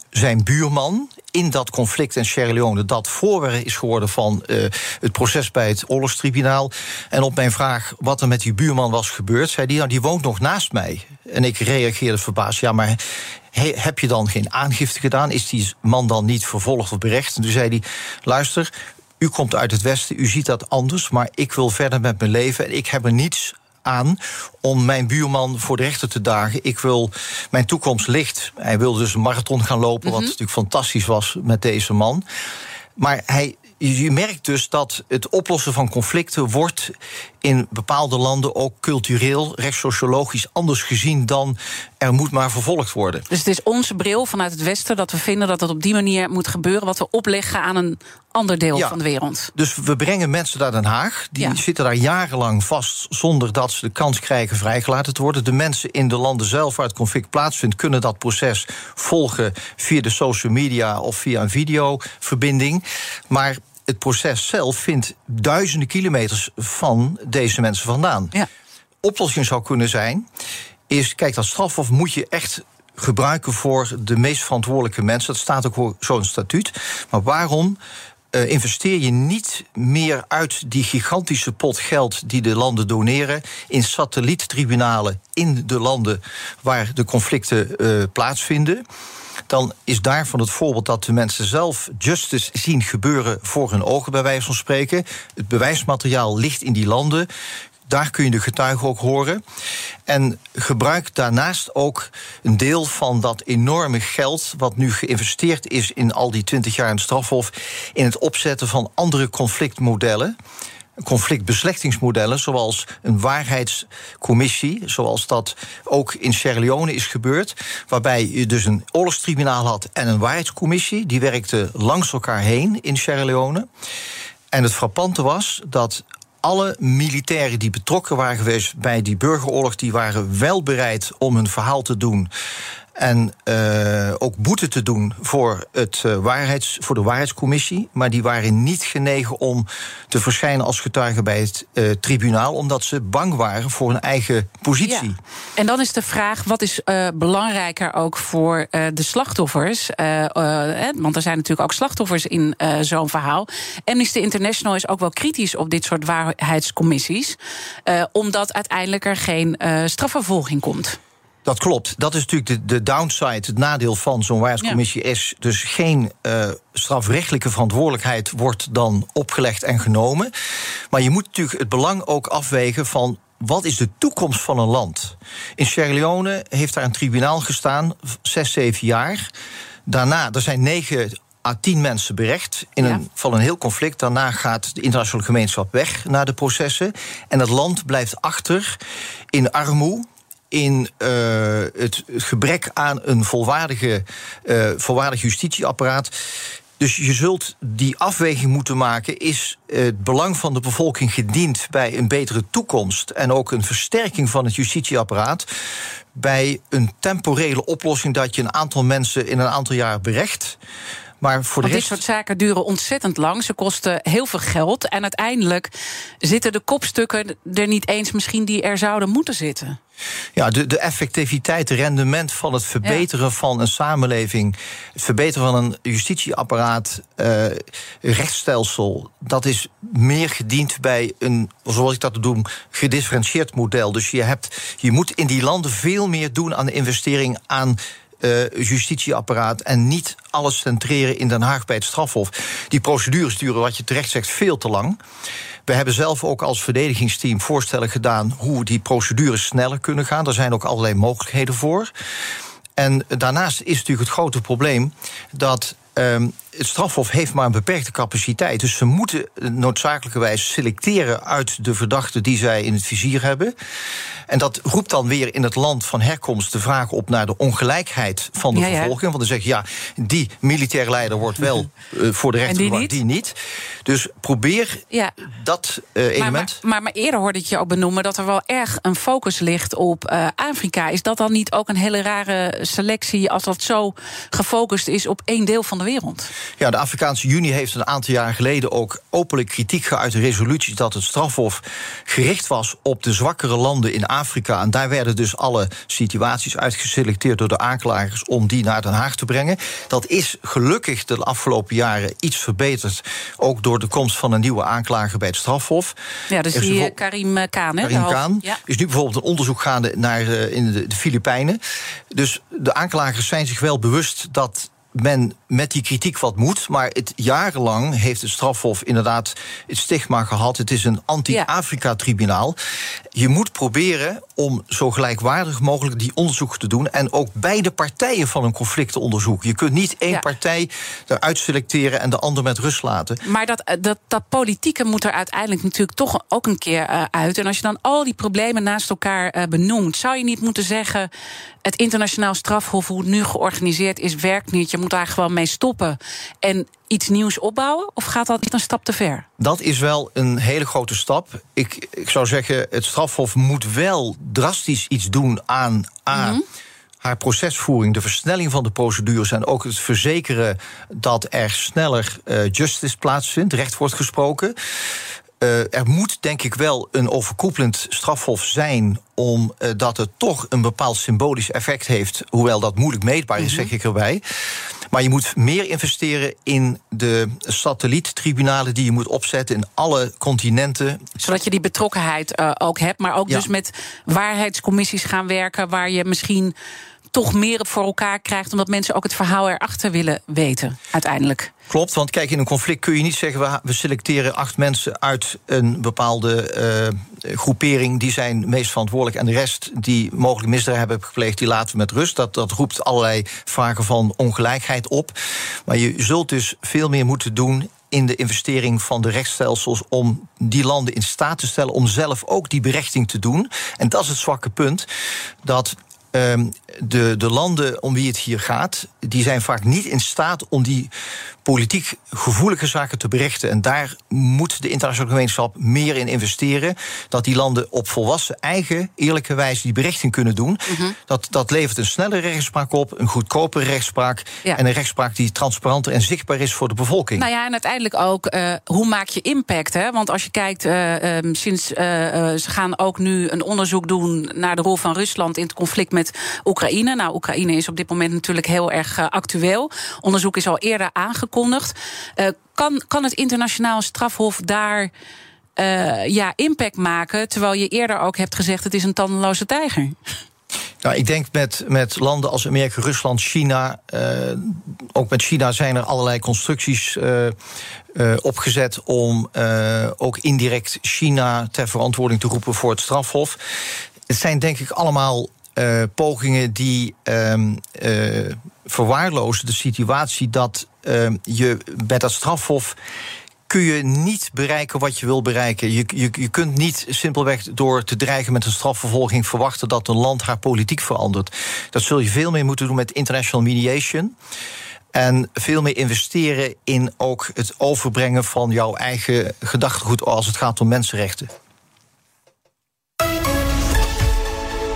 zijn buurman in dat conflict in Sierra Leone... dat voorwerp is geworden van uh, het proces bij het oorlogstribunaal. En op mijn vraag wat er met die buurman was gebeurd... zei hij, nou, die woont nog naast mij. En ik reageerde verbaasd, ja, maar heb je dan geen aangifte gedaan? Is die man dan niet vervolgd of berecht? En toen zei hij, luister, u komt uit het Westen, u ziet dat anders... maar ik wil verder met mijn leven en ik heb er niets aan om mijn buurman voor de rechter te dagen. Ik wil mijn toekomst licht. Hij wilde dus een marathon gaan lopen, wat mhm. natuurlijk fantastisch was met deze man. Maar hij, je merkt dus dat het oplossen van conflicten wordt in bepaalde landen ook cultureel, rechtssociologisch anders gezien dan er moet maar vervolgd worden. Dus het is onze bril vanuit het Westen dat we vinden dat het op die manier moet gebeuren, wat we opleggen aan een ander deel van de wereld. Dus we brengen mensen naar Den Haag, die zitten daar jarenlang vast zonder dat ze de kans krijgen vrijgelaten te worden. De mensen in de landen zelf waar het conflict plaatsvindt, kunnen dat proces volgen via de social media of via een videoverbinding. Maar het proces zelf vindt duizenden kilometers van deze mensen vandaan. Ja. Oplossing zou kunnen zijn, is, kijk, dat strafhof moet je echt gebruiken voor de meest verantwoordelijke mensen. Dat staat ook voor zo'n statuut. Maar waarom uh, investeer je niet meer uit die gigantische pot geld die de landen doneren in satelliettribunalen in de landen waar de conflicten uh, plaatsvinden? Dan is daarvan het voorbeeld dat de mensen zelf justice zien gebeuren voor hun ogen, bij wijze van spreken. Het bewijsmateriaal ligt in die landen. Daar kun je de getuigen ook horen. En gebruik daarnaast ook een deel van dat enorme geld. wat nu geïnvesteerd is in al die twintig jaar in het strafhof. in het opzetten van andere conflictmodellen conflictbeslechtingsmodellen, zoals een waarheidscommissie, zoals dat ook in Sierra Leone is gebeurd, waarbij je dus een oorlogstribunaal had en een waarheidscommissie, die werkten langs elkaar heen in Sierra Leone. En het frappante was dat alle militairen die betrokken waren geweest bij die burgeroorlog, die waren wel bereid om hun verhaal te doen. En uh, ook boete te doen voor, het, uh, waarheids, voor de waarheidscommissie. Maar die waren niet genegen om te verschijnen als getuige bij het uh, tribunaal. Omdat ze bang waren voor hun eigen positie. En dan is de vraag: wat is belangrijker ook voor de slachtoffers? want er zijn natuurlijk ook slachtoffers in zo'n verhaal. Amnesty International is ook wel kritisch op dit soort waarheidscommissies. omdat uiteindelijk er geen strafvervolging komt. Dat klopt. Dat is natuurlijk de, de downside, het nadeel van zo'n waarheidscommissie is dus geen uh, strafrechtelijke verantwoordelijkheid wordt dan opgelegd en genomen. Maar je moet natuurlijk het belang ook afwegen van wat is de toekomst van een land? In Sierra Leone heeft daar een tribunaal gestaan, zes, zeven jaar. Daarna, er zijn negen à tien mensen berecht in een, van een heel conflict. Daarna gaat de internationale gemeenschap weg naar de processen. En het land blijft achter in armoede in uh, het gebrek aan een volwaardige, uh, volwaardig justitieapparaat. Dus je zult die afweging moeten maken: is het belang van de bevolking gediend bij een betere toekomst en ook een versterking van het justitieapparaat? Bij een temporele oplossing dat je een aantal mensen in een aantal jaar berecht. Maar voor de rest... dit soort zaken duren ontzettend lang. Ze kosten heel veel geld. En uiteindelijk zitten de kopstukken er niet eens misschien die er zouden moeten zitten. Ja, de, de effectiviteit, het rendement van het verbeteren van een samenleving, het verbeteren van een justitieapparaat, uh, rechtsstelsel, dat is meer gediend bij een, zoals ik dat doe, gedifferentieerd model. Dus je, hebt, je moet in die landen veel meer doen aan de investering aan uh, justitieapparaat en niet alles centreren in Den Haag bij het strafhof. Die procedures duren, wat je terecht zegt, veel te lang. We hebben zelf ook als verdedigingsteam voorstellen gedaan hoe die procedures sneller kunnen gaan. Er zijn ook allerlei mogelijkheden voor. En daarnaast is natuurlijk het grote probleem dat um, het strafhof heeft maar een beperkte capaciteit. Dus ze moeten noodzakelijkerwijs selecteren uit de verdachten die zij in het vizier hebben. En dat roept dan weer in het land van herkomst de vraag op naar de ongelijkheid van de vervolging. Want dan zeg je ja, die militair leider wordt wel uh, voor de rechter gebracht, die, die, niet. Dus probeer ja. dat uh, element. Maar, maar, maar, eerder hoorde ik je ook benoemen dat er wel erg een focus ligt op uh, Afrika. Is dat dan niet ook een hele rare selectie als dat zo gefocust is op één deel van de wereld? Ja, de Afrikaanse Unie heeft een aantal jaar geleden ook openlijk kritiek geuit in resoluties dat het strafhof gericht was op de zwakkere landen in Afrika. En daar werden dus alle situaties uitgeselecteerd door de aanklagers om die naar Den Haag te brengen. Dat is gelukkig de afgelopen jaren iets verbeterd, ook door de komst van een nieuwe aanklager bij het strafhof. Ja, dus die eh, Karim eh, Kaan, hè? Karim Kaan ja. is nu bijvoorbeeld een onderzoek gaande naar uh, in de, de Filipijnen. Dus de aanklagers zijn zich wel bewust dat men met die kritiek wat moet. Maar het jarenlang heeft het strafhof inderdaad het stigma gehad. Het is een anti-Afrika-tribunaal. Je moet proberen om zo gelijkwaardig mogelijk die onderzoek te doen. En ook beide partijen van een conflict te onderzoeken. Je kunt niet één partij eruit selecteren en de ander met rust laten. Maar dat, eh, dat, dat politieke moet er uiteindelijk natuurlijk toch ook een keer uh, uit. En als je dan al die problemen naast elkaar uh, benoemt, zou je niet moeten zeggen: het internationaal strafhof, hoe het nu georganiseerd is, werkt niet. Je moet daar gewoon mee stoppen. En iets nieuws opbouwen? Of gaat dat niet een stap te ver? Dat is wel een hele grote stap. Ik, ik zou zeggen, het strafhof moet wel drastisch iets doen aan A. Mhm. haar procesvoering, de versnelling van de procedures en ook het verzekeren dat er sneller uh, justice plaatsvindt, recht wordt gesproken. Uh, er moet denk ik wel een overkoepelend strafhof zijn, omdat uh, het toch een bepaald symbolisch effect heeft, hoewel dat moeilijk meetbaar is, mm -hmm. zeg ik erbij. Maar je moet meer investeren in de satelliettribunalen die je moet opzetten in alle continenten. Zodat je die betrokkenheid uh, ook hebt, maar ook ja. dus met waarheidscommissies gaan werken waar je misschien toch meer voor elkaar krijgt, omdat mensen ook het verhaal erachter willen weten, uiteindelijk. Klopt, want kijk, in een conflict kun je niet zeggen... we selecteren acht mensen uit een bepaalde uh, groepering... die zijn meest verantwoordelijk en de rest die mogelijk misdrijven hebben gepleegd... die laten we met rust. Dat, dat roept allerlei vragen van ongelijkheid op. Maar je zult dus veel meer moeten doen in de investering van de rechtsstelsels om die landen in staat te stellen om zelf ook die berechting te doen. En dat is het zwakke punt. Dat de, de landen om wie het hier gaat, die zijn vaak niet in staat om die politiek gevoelige zaken te berichten. En daar moet de internationale gemeenschap meer in investeren. Dat die landen op volwassen, eigen, eerlijke wijze die berichting kunnen doen. Mm -hmm. dat, dat levert een snellere rechtspraak op, een goedkopere rechtspraak. Ja. En een rechtspraak die transparanter en zichtbaar is voor de bevolking. Nou ja, en uiteindelijk ook, uh, hoe maak je impact? Hè? Want als je kijkt, uh, um, sinds uh, ze gaan ook nu een onderzoek doen naar de rol van Rusland in het conflict met Oekraïne. Nou, Oekraïne is op dit moment natuurlijk heel erg actueel. Onderzoek is al eerder aangekondigd Uh, kan, kan het internationaal strafhof daar uh, ja, impact maken? Terwijl je eerder ook hebt gezegd: het is een tandenloze tijger. Nou, ik denk met, met landen als Amerika, Rusland, China. Uh, ook met China zijn er allerlei constructies opgezet om ook indirect China ter verantwoording te roepen voor het strafhof. Het zijn denk ik allemaal pogingen die um, verwaarlozen de situatie dat ehm, je bij dat strafhof kun je niet bereiken wat je wil bereiken. Je, je, je kunt niet simpelweg door te dreigen met een strafvervolging verwachten dat een land haar politiek verandert. Dat zul je veel meer moeten doen met international mediation. En veel meer investeren in ook het overbrengen van jouw eigen gedachtegoed als het gaat om mensenrechten.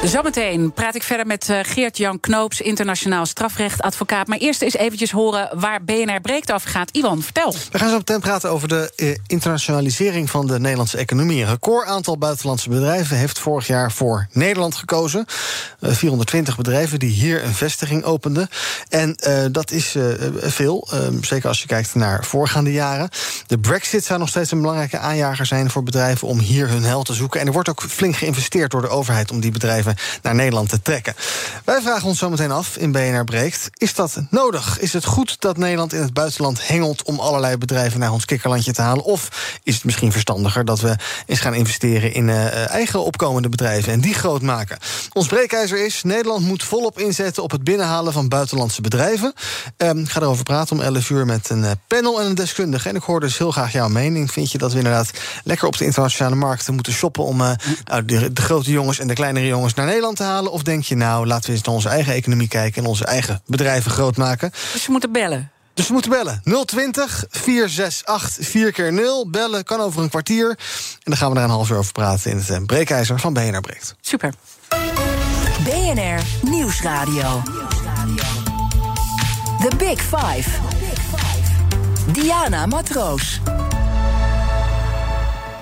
Zometeen praat ik verder met uh, Geert-Jan Knoops, internationaal strafrechtadvocaat. Maar eerst eens eventjes horen waar BNR Breekt over gaat. Iwan, vertel. We gaan zo meteen praten over de eh, internationalisering van de Nederlandse economie. Een record aantal buitenlandse bedrijven heeft vorig jaar voor Nederland gekozen. Uh, 420 bedrijven die hier een vestiging openden. En dat is veel, zeker als je kijkt naar voorgaande jaren. De Brexit zou nog steeds een belangrijke aanjager zijn voor bedrijven om hier hun hel te zoeken. En er wordt ook flink geïnvesteerd door de overheid om die bedrijven naar Nederland te trekken. Wij vragen ons zometeen af in BNR Breekt: is dat nodig? Is het goed dat Nederland in het buitenland hengelt om allerlei bedrijven naar ons kikkerlandje te halen? Of is het misschien verstandiger dat we eens gaan investeren in uh, eigen opkomende bedrijven en die groot maken? Ons breekijzer is: Nederland moet volop inzetten op het binnenhalen van buitenlandse bedrijven. Um, ik ga erover praten om 11 uur met een uh, panel en een deskundige. En ik hoor dus heel graag jouw mening. Vind je dat we inderdaad lekker op de internationale markten moeten shoppen om uh, de, de grote jongens en de kleinere jongens naar Nederland te halen? Of denk je nou, laten we eens naar onze eigen economie kijken en onze eigen bedrijven groot maken? Dus we moeten bellen. Dus we moeten bellen. 020 468 4 keer 0 Bellen kan over een kwartier. En dan gaan we daar een half uur over praten in het eh, breekijzer van BNR Breekt. Super. BNR Nieuwsradio. The Big Five. Diana Matroos.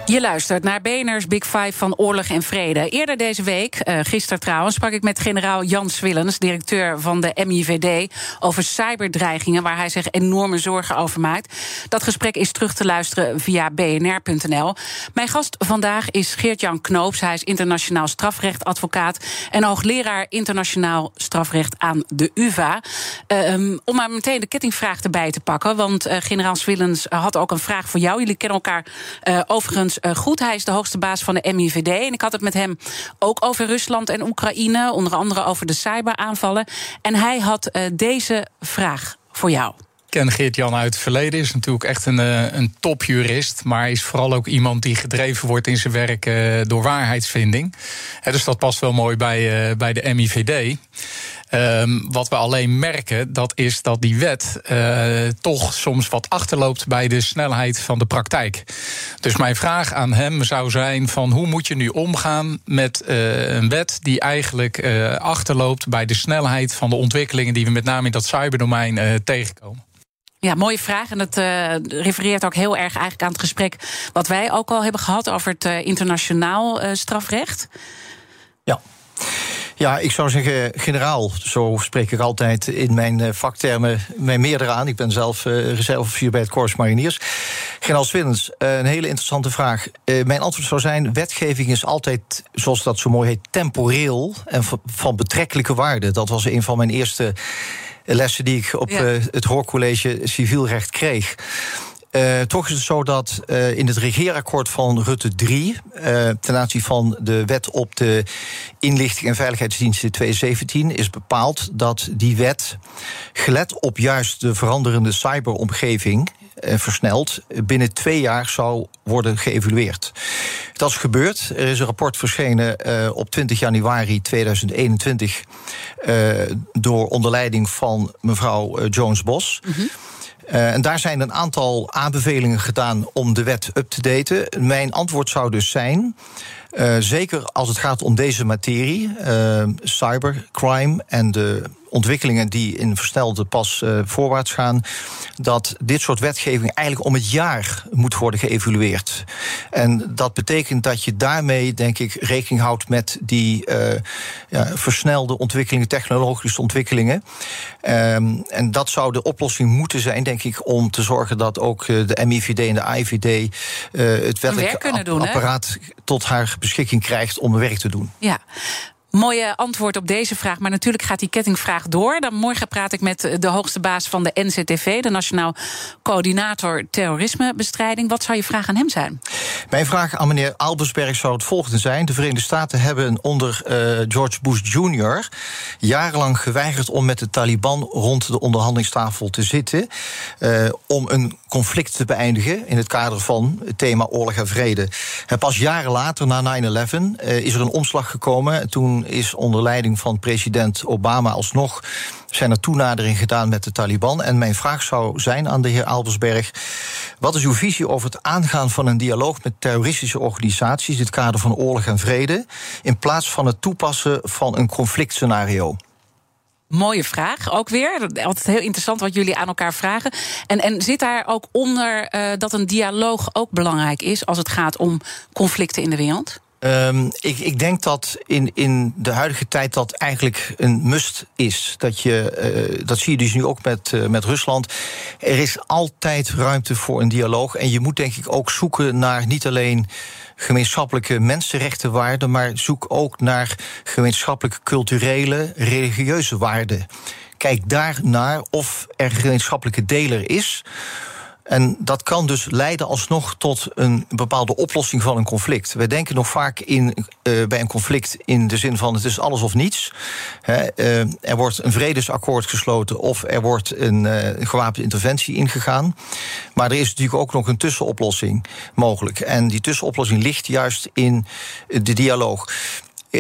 Je luistert naar BNR's Big Five van Oorlog en Vrede. Eerder deze week, uh, gisteren trouwens, sprak ik met generaal Jan Swillens, directeur van de MIVD, over cyberdreigingen, waar hij zich enorme zorgen over maakt. Dat gesprek is terug te luisteren via bnr.nl. Mijn gast vandaag is Geert-Jan Knoops. Hij is internationaal strafrechtadvocaat en hoogleraar internationaal strafrecht aan de UVA. Um, om maar meteen de kettingvraag erbij te pakken, want uh, generaal Swillens had ook een vraag voor jou. Jullie kennen elkaar uh, overigens uh, goed. Hij is de hoogste baas van de MIVD. En ik had het met hem ook over Rusland en Oekraïne. Onder andere over de cyberaanvallen. En hij had uh, deze vraag voor jou ken Geert-Jan uit het verleden. Is natuurlijk echt een, uh, een topjurist. Maar is vooral ook iemand die gedreven wordt in zijn werk door waarheidsvinding. He, dus dat past wel mooi bij, bij de MIVD. Um, wat we alleen merken, dat is dat die wet uh, toch soms wat achterloopt bij de snelheid van de praktijk. Dus mijn vraag aan hem zou zijn: van hoe moet je nu omgaan met uh, een wet die eigenlijk uh, achterloopt bij de snelheid van de ontwikkelingen die we met name in dat cyberdomein tegenkomen? Ja, mooie vraag. En dat uh, refereert ook heel erg eigenlijk aan het gesprek wat wij ook al hebben gehad over het uh, internationaal uh, strafrecht. Ja. Ja, ik zou zeggen generaal. Zo spreek ik altijd in mijn vaktermen mijn meerdere aan. Ik ben zelf uh, reserveofficier bij het Corps Mariniers. Generaal Swillens, uh, een hele interessante vraag. Uh, mijn antwoord zou zijn, wetgeving is altijd, zoals dat zo mooi heet, temporeel... en van betrekkelijke waarde. Dat was een van mijn eerste lessen die ik op ja. het hoorcollege civielrecht kreeg. Uh, toch is het zo dat uh, in het regeerakkoord van Rutte 3, uh, ten aanzien van de wet op de inlichting en veiligheidsdiensten 2017, is bepaald dat die wet, gelet op juist de veranderende cyberomgeving, versneld, binnen twee jaar zou worden geëvalueerd. Dat is gebeurd. Er is een rapport verschenen op 20 januari 2021 uh, door onder leiding van mevrouw Jones Bos. Mm -hmm. Uh, en daar zijn een aantal aanbevelingen gedaan om de wet up te daten. Mijn antwoord zou dus zijn. Uh, zeker als het gaat om deze materie, uh, cybercrime en de ontwikkelingen die in versnelde pas uh, voorwaarts gaan, dat dit soort wetgeving eigenlijk om het jaar moet worden geëvalueerd. En dat betekent dat je daarmee, denk ik, rekening houdt met die uh, ja, versnelde ontwikkelingen, technologische ontwikkelingen. Um, en dat zou de oplossing moeten zijn, denk ik, om te zorgen dat ook de MIVD en de IVD uh, het wettelijk apparaat tot haar beschikking krijgt om werk te doen. Ja. Mooie antwoord op deze vraag. Maar natuurlijk gaat die kettingvraag door. Dan morgen praat ik met de hoogste baas van de NCTV, de Nationaal Coördinator Terrorismebestrijding. Wat zou je vraag aan hem zijn? Mijn vraag aan meneer Albersberg zou het volgende zijn. De Verenigde Staten hebben onder uh, George Bush Jr. jarenlang geweigerd om met de Taliban rond de onderhandelingstafel te zitten. Uh, om een conflict te beëindigen in het kader van het thema oorlog en vrede. En pas jaren later, na 9-11, uh, is er een omslag gekomen. Toen is onder leiding van president Obama alsnog zijn er toenadering gedaan met de Taliban. En mijn vraag zou zijn aan de heer Albersberg: wat is uw visie over het aangaan van een dialoog met terroristische organisaties in het kader van oorlog en vrede, in plaats van het toepassen van een conflictscenario? Mooie vraag, ook weer. Altijd heel interessant wat jullie aan elkaar vragen. En, en zit daar ook onder uh, dat een dialoog ook belangrijk is als het gaat om conflicten in de wereld? Um, ik, ik, denk dat in, in de huidige tijd dat eigenlijk een must is. Dat, je, uh, dat zie je dus nu ook met, uh, met Rusland. Er is altijd ruimte voor een dialoog. En je moet denk ik ook zoeken naar niet alleen gemeenschappelijke mensenrechtenwaarden, maar zoek ook naar gemeenschappelijke culturele, religieuze waarden. Kijk daar naar of er een gemeenschappelijke deler is. En dat kan dus leiden alsnog tot een bepaalde oplossing van een conflict. We denken nog vaak in, uh, bij een conflict in de zin van het is alles of niets. He, uh, er wordt een vredesakkoord gesloten of er wordt een uh, gewapende interventie ingegaan. Maar er is natuurlijk ook nog een tussenoplossing mogelijk. En die tussenoplossing ligt juist in de dialoog.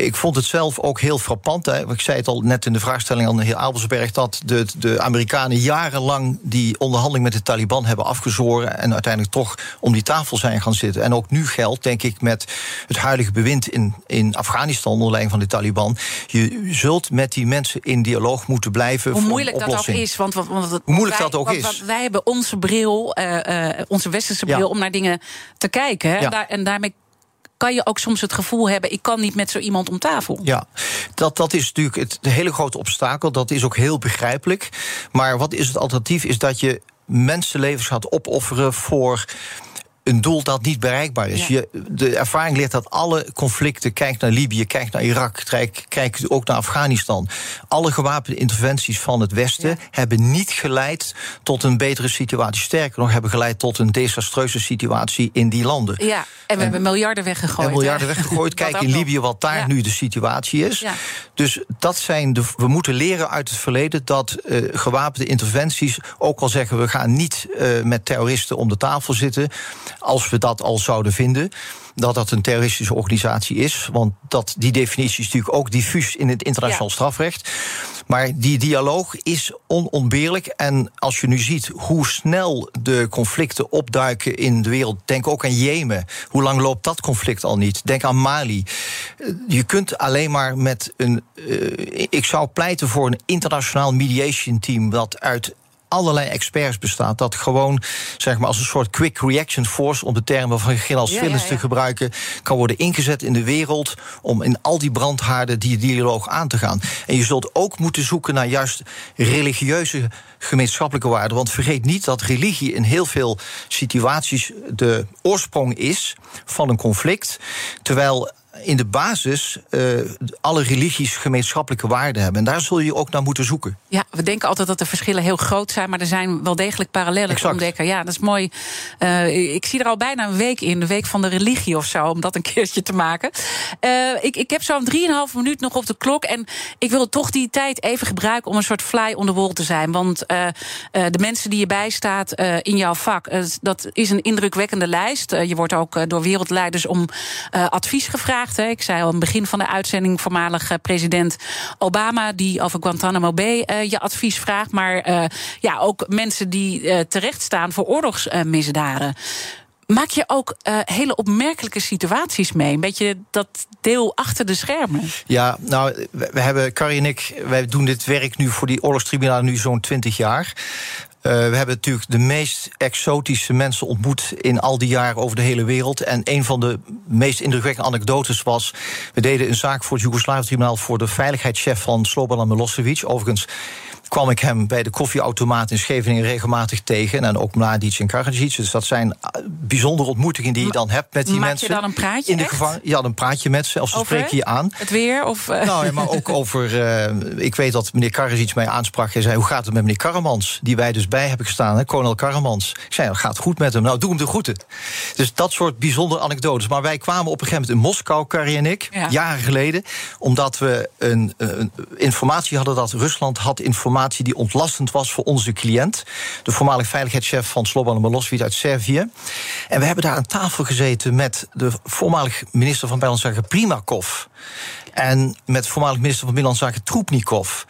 Ik vond het zelf ook heel frappant. Hè. Ik zei het al net in de vraagstelling aan de heer Abelsberg... dat de, de Amerikanen jarenlang die onderhandeling met de Taliban hebben afgezworen... en uiteindelijk toch om die tafel zijn gaan zitten. En ook nu geldt, denk ik, met het huidige bewind in, in Afghanistan... onder leiding van de Taliban. Je zult met die mensen in dialoog moeten blijven Hoe moeilijk dat ook is. Want, want, want Hoe moeilijk wij, dat ook want, is. want wij hebben onze bril, uh, uh, onze westerse bril... Ja. om naar dingen te kijken. Hè? Ja. En, daar, en daarmee kan je ook soms het gevoel hebben: ik kan niet met zo iemand om tafel. Ja, dat, dat is natuurlijk het de hele grote obstakel. Dat is ook heel begrijpelijk. Maar wat is het alternatief? Is dat je mensenlevens gaat opofferen voor een doel dat niet bereikbaar is. Ja. Je, de ervaring leert dat alle conflicten, kijk naar Libië, kijk naar Irak, kijk, kijk ook naar Afghanistan. Alle gewapende interventies van het Westen Ja. hebben niet geleid tot een betere situatie. Sterker nog, hebben geleid tot een desastreuze situatie in die landen. Ja, en we hebben miljarden weggegooid. En miljarden weggegooid. Kijk in. Libië wat daar Ja. nu de situatie is. Ja. Dus dat zijn de. We moeten leren uit het verleden dat eh, gewapende interventies, ook al zeggen we gaan niet eh, met terroristen om de tafel zitten, als we dat al zouden vinden. Dat dat een terroristische organisatie is. Want dat, die definitie is natuurlijk ook diffuus in het internationaal Ja. strafrecht. Maar die dialoog is onontbeerlijk. En als je nu ziet hoe snel de conflicten opduiken in de wereld. Denk ook aan Jemen. Hoe lang loopt dat conflict al niet? Denk aan Mali. Je kunt alleen maar met een. eh, ik zou pleiten voor een internationaal mediation team. dat uit allerlei experts bestaat. Dat gewoon, zeg maar, als een soort quick reaction force... om de termen van Ja, Phillips ja, te gebruiken... kan worden ingezet in de wereld om in al die brandhaarden die dialoog aan te gaan. En je zult ook moeten zoeken naar juist religieuze gemeenschappelijke waarden. Want vergeet niet dat religie in heel veel situaties de oorsprong is van een conflict. Terwijl in de basis eh, alle religies gemeenschappelijke waarden hebben. En daar zul je ook naar moeten zoeken. Ja, we denken altijd dat de verschillen heel groot zijn, maar er zijn wel degelijk parallellen te ontdekken. Ja, dat is mooi. Uh, ik zie er al bijna een week in, de week van de religie of zo, om dat een keertje te maken. Uh, ik, ik heb zo'n 3,5 minuut nog op de klok en ik wil toch die tijd even gebruiken om een soort fly on the wall te zijn. Want uh, de mensen die je bijstaat in jouw vak, dat is een indrukwekkende lijst. je wordt ook door wereldleiders om advies gevraagd. Ik zei al aan het begin van de uitzending, voormalig president Obama, die over Guantanamo Bay je advies vraagt. Maar uh, ja, ook mensen die terecht staan voor oorlogsmisdaden. Maak je ook hele opmerkelijke situaties mee? Een beetje dat deel achter de schermen. Ja, nou, we, hebben, Carrie en ik, wij doen dit werk nu voor die oorlogstribunalen nu zo'n 20 jaar. Uh, we hebben natuurlijk de meest exotische mensen ontmoet in al die jaren over de hele wereld. En een van de meest indrukwekkende anekdotes was: we deden een zaak voor het Joegoslavië-tribunaal voor de veiligheidschef van Slobodan Milosevic. Overigens kwam ik hem bij de koffieautomaat in Scheveningen regelmatig tegen. En ook Mladic en Karadzic. Dus dat zijn eh, bijzondere ontmoetingen die je dan hebt met die Maak mensen. je dan een praatje in de echt? gevangen. Je had een praatje met ze, of ze Over spreken je aan. Het weer? Of, eh, Nou ja, maar ook over. eh, ik weet dat meneer Karadzic mij aansprak. Hij zei: Hoe gaat het met meneer Karamans? Die wij dus bij hebben gestaan, hè, kolonel Karamans. Ik zei: Het gaat goed met hem. Nou, doe hem de groeten. Dus dat soort bijzondere anekdotes. Maar wij kwamen op een gegeven moment in Moskou, Carrie en ik, Ja. jaren geleden. Omdat we een, een informatie hadden dat Rusland had informatie die ontlastend was voor onze cliënt. De voormalig veiligheidschef van Slobodan Milosevic uit Servië. En we hebben daar aan tafel gezeten met de voormalig minister van Buitenlandse Zaken Primakov. En met voormalig minister van Binnenlandse Zaken Troepnikov.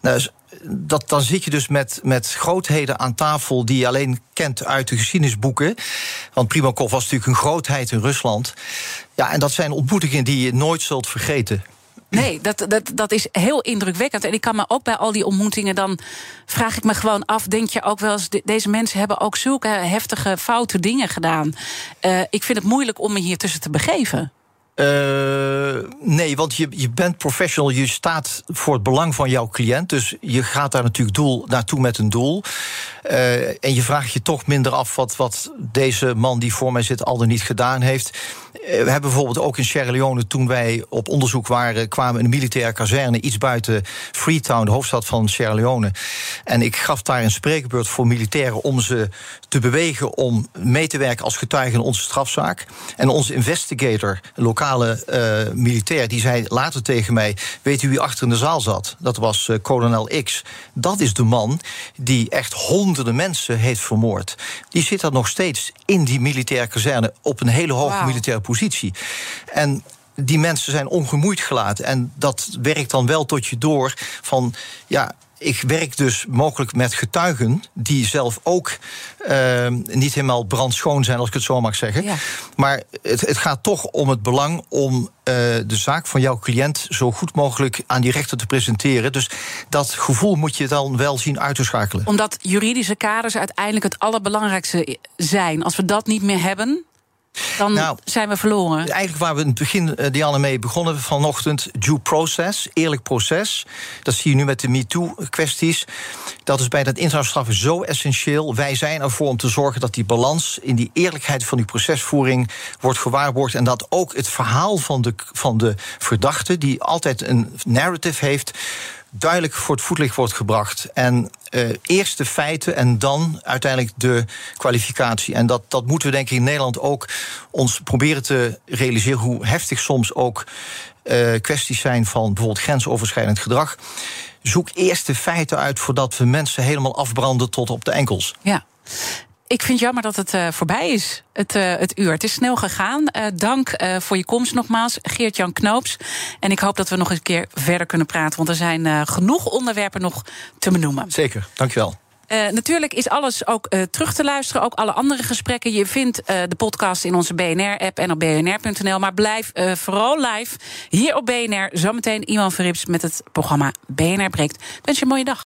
Nou, dus dat, dan zit je dus met, met grootheden aan tafel die je alleen kent uit de geschiedenisboeken. Want Primakov was natuurlijk een grootheid in Rusland. Ja, en dat zijn ontmoetingen die je nooit zult vergeten. Nee, dat, dat, dat is heel indrukwekkend. En ik kan me ook bij al die ontmoetingen, dan vraag ik me gewoon af: denk je ook wel eens, de- deze mensen hebben ook zulke heftige, foute dingen gedaan. Eh, ik vind het moeilijk om me hier tussen te begeven. Eh, nee, want je, je bent professional, je staat voor het belang van jouw cliënt. Dus je gaat daar natuurlijk doel, naartoe met een doel. Eh, en je vraagt je toch minder af wat, wat deze man die voor mij zit al dan niet gedaan heeft. Eh, we hebben bijvoorbeeld ook in Sierra Leone, toen wij op onderzoek waren, kwamen in een militaire kazerne iets buiten Freetown, de hoofdstad van Sierra Leone. En ik gaf daar een spreekbeurt voor militairen om ze te bewegen om mee te werken als getuige in onze strafzaak. En onze investigator, een lokale eh, militair, die zei later tegen mij: Weet u wie achter in de zaal zat? Dat was eh, kolonel X. Dat is de man die echt honderden mensen heeft vermoord. Die zit daar nog steeds in die militaire kazerne op een hele hoge Wauw. militaire positie. En die mensen zijn ongemoeid gelaten. En dat werkt dan wel tot je door van ja. Ik werk dus mogelijk met getuigen die zelf ook eh, niet helemaal brandschoon zijn, als ik het zo mag zeggen. Ja. Maar het, het gaat toch om het belang om eh, de zaak van jouw cliënt zo goed mogelijk aan die rechter te presenteren. Dus dat gevoel moet je dan wel zien uit te schakelen. Omdat juridische kaders uiteindelijk het allerbelangrijkste zijn. Als we dat niet meer hebben, dan Nou, zijn we verloren. Eigenlijk waar we in het begin, eh, Dianne, mee begonnen vanochtend... due process, eerlijk proces. Dat zie je nu met de MeToo-kwesties. Dat is bij dat internationaal zo essentieel. Wij zijn ervoor om te zorgen dat die balans... in die eerlijkheid van die procesvoering wordt gewaarborgd... en dat ook het verhaal van de, van de verdachte... die altijd een narrative heeft duidelijk voor het voetlicht wordt gebracht. En eh, eerst de feiten en dan uiteindelijk de kwalificatie. En dat, dat moeten we denk ik in Nederland ook ons proberen te realiseren... hoe heftig soms ook eh, kwesties zijn van bijvoorbeeld grensoverschrijdend gedrag. Zoek eerst de feiten uit voordat we mensen helemaal afbranden tot op de enkels. Ja. Ik vind het jammer dat het eh, voorbij is, het, eh, het uur. Het is snel gegaan. Eh, dank voor je komst nogmaals, Geert-Jan Knoops. En ik hoop dat we nog een keer verder kunnen praten... want er zijn genoeg onderwerpen nog te benoemen. Zeker, dankjewel. Eh, natuurlijk is alles ook terug te luisteren. Ook alle andere gesprekken. Je vindt de podcast in onze BNR-app en op bnr.nl. Maar blijf vooral live hier op BNR. Zometeen Iwan Verrips met het programma BNR Breekt. Wens je een mooie dag.